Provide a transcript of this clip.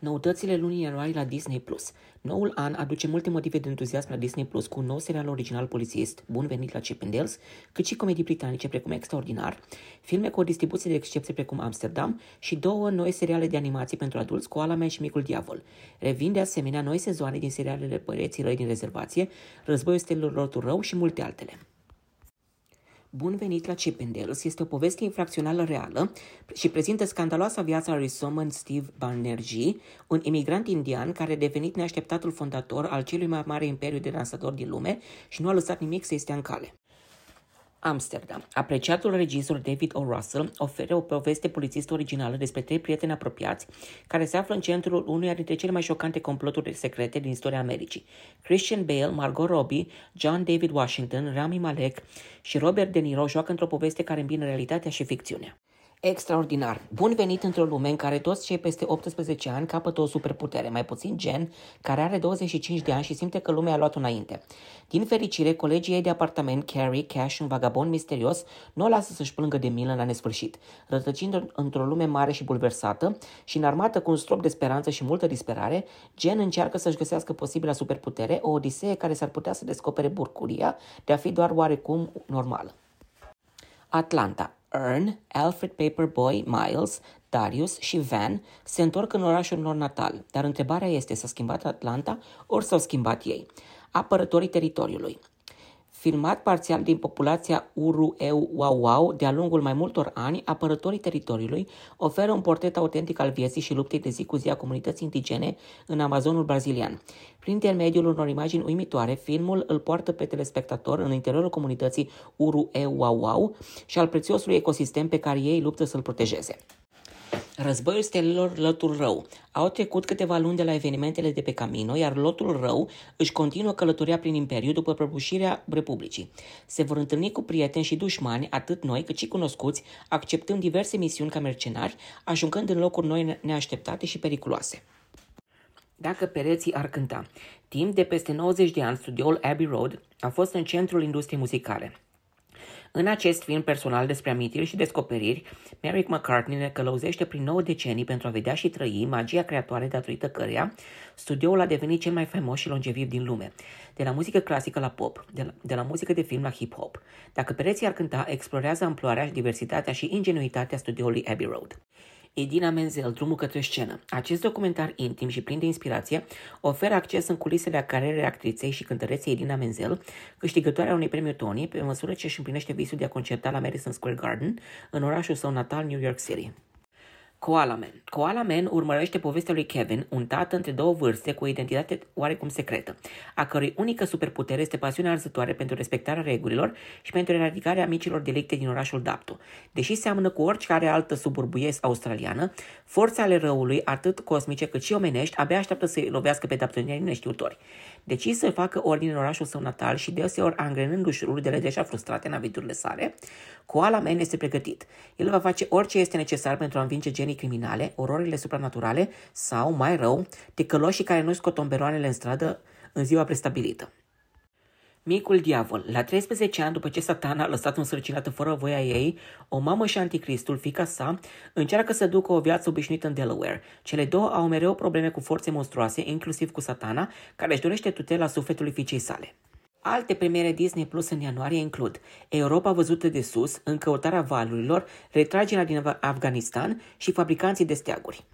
Noutățile lunii ianuarie la Disney+. Plus. Noul an aduce multe motive de entuziasm la Disney Plus cu un nou serial original polițist, bun venit la Chippendales, cât și comedii britanice precum Extraordinar, filme cu o distribuție de excepție precum Amsterdam și două noi seriale de animații pentru adulți cu Alame și Micul Diavol. Revin de asemenea noi sezoane din serialele Păreții Răi din Rezervație, Războiul Stelelor Lotul Rău și multe altele. Bun venit la Chippendales este o poveste infracțională reală și prezintă scandaloasa viața lui Solomon Steve Banerjee, un imigrant indian care a devenit neașteptatul fondator al celui mai mare imperiu de dansatori din lume și nu a lăsat nimic să-i stea în cale. Amsterdam. Apreciatul regizor David O. Russell oferă o poveste polițist originală despre trei prieteni apropiați care se află în centrul unuia dintre cele mai șocante comploturi secrete din istoria Americii. Christian Bale, Margot Robbie, John David Washington, Rami Malek și Robert De Niro joacă într-o poveste care îmbină realitatea și ficțiunea. Extraordinar! Bun venit într-o lume în care toți cei peste 18 ani capătă o superputere, mai puțin Gen, care are 25 de ani și simte că lumea a luat înainte. Din fericire, colegii ei de apartament, Carrie, Cash, un vagabond misterios, nu o lasă să-și plângă de milă la nesfârșit. Rătăcind într-o lume mare și bulversată și înarmată cu un strop de speranță și multă disperare, Gen încearcă să-și găsească posibila superputere, o odisee care s-ar putea să descopere burcuria de a fi doar oarecum normală. Atlanta. Earn, Alfred Paperboy, Miles, Darius și Van se întorc în orașul lor natal, dar întrebarea este s-a schimbat Atlanta ori s-au schimbat ei? Apărătorii teritoriului filmat parțial din populația Uru-Eu-Wow-Wow de-a lungul mai multor ani, apărătorii teritoriului oferă un portret autentic al vieții și luptei de zi cu zi a comunității indigene în Amazonul brazilian. Prin intermediul unor imagini uimitoare, filmul îl poartă pe telespectator în interiorul comunității Uru-Eu-Wow-Wow și al prețiosului ecosistem pe care ei luptă să-l protejeze. Războiul stelelor Lotul Rău. Au trecut câteva luni de la evenimentele de pe Camino, iar Lotul Rău își continuă călătoria prin Imperiu după prăbușirea Republicii. Se vor întâlni cu prieteni și dușmani, atât noi cât și cunoscuți, acceptând diverse misiuni ca mercenari, ajungând în locuri noi neașteptate și periculoase. Dacă pereții ar cânta. Timp de peste 90 de ani, studioul Abbey Road a fost în centrul industriei muzicale. În acest film personal despre amintiri și descoperiri, Merrick McCartney ne călăuzește prin 9 decenii pentru a vedea și trăi magia creatoare datorită căreia studioul a devenit cel mai faimos și longeviv din lume, de la muzică clasică la pop, de la, de la muzică de film la hip-hop. Dacă pereții ar cânta, explorează amploarea, diversitatea și ingenuitatea studioului Abbey Road. Edina Menzel, Drumul către scenă. Acest documentar intim și plin de inspirație oferă acces în culisele a carierei actriței și cântăreței Edina Menzel, câștigătoarea unui premiu Tony, pe măsură ce își împlinește visul de a concerta la Madison Square Garden, în orașul său natal, New York City. Koala Man. Koala Man urmărește povestea lui Kevin, un tată între două vârste cu o identitate oarecum secretă, a cărui unică superputere este pasiunea arzătoare pentru respectarea regulilor și pentru eradicarea micilor delicte din orașul Dapto. Deși seamănă cu oricare altă suburbuies australiană, forța ale răului, atât cosmice cât și omenești, abia așteaptă să-i lovească pe daptonienii neștiutori. Decis să facă ordine în orașul său natal și deseori angrenându-și rudele deja frustrate în aviturile sale, Koala Man este pregătit. El va face orice este necesar pentru a învinge genii criminale, ororile supranaturale sau, mai rău, ticăloșii care nu scot tomberoanele în stradă în ziua prestabilită. Micul diavol. La 13 ani după ce satana a lăsat însărcinată fără voia ei, o mamă și anticristul, fica sa, încearcă să ducă o viață obișnuită în Delaware. Cele două au mereu probleme cu forțe monstruoase, inclusiv cu satana, care își dorește tutela sufletului fiicei sale. Alte premiere Disney Plus în ianuarie includ Europa văzută de sus, În căutarea valurilor, Retragerea din Afganistan și Fabricanții de steaguri.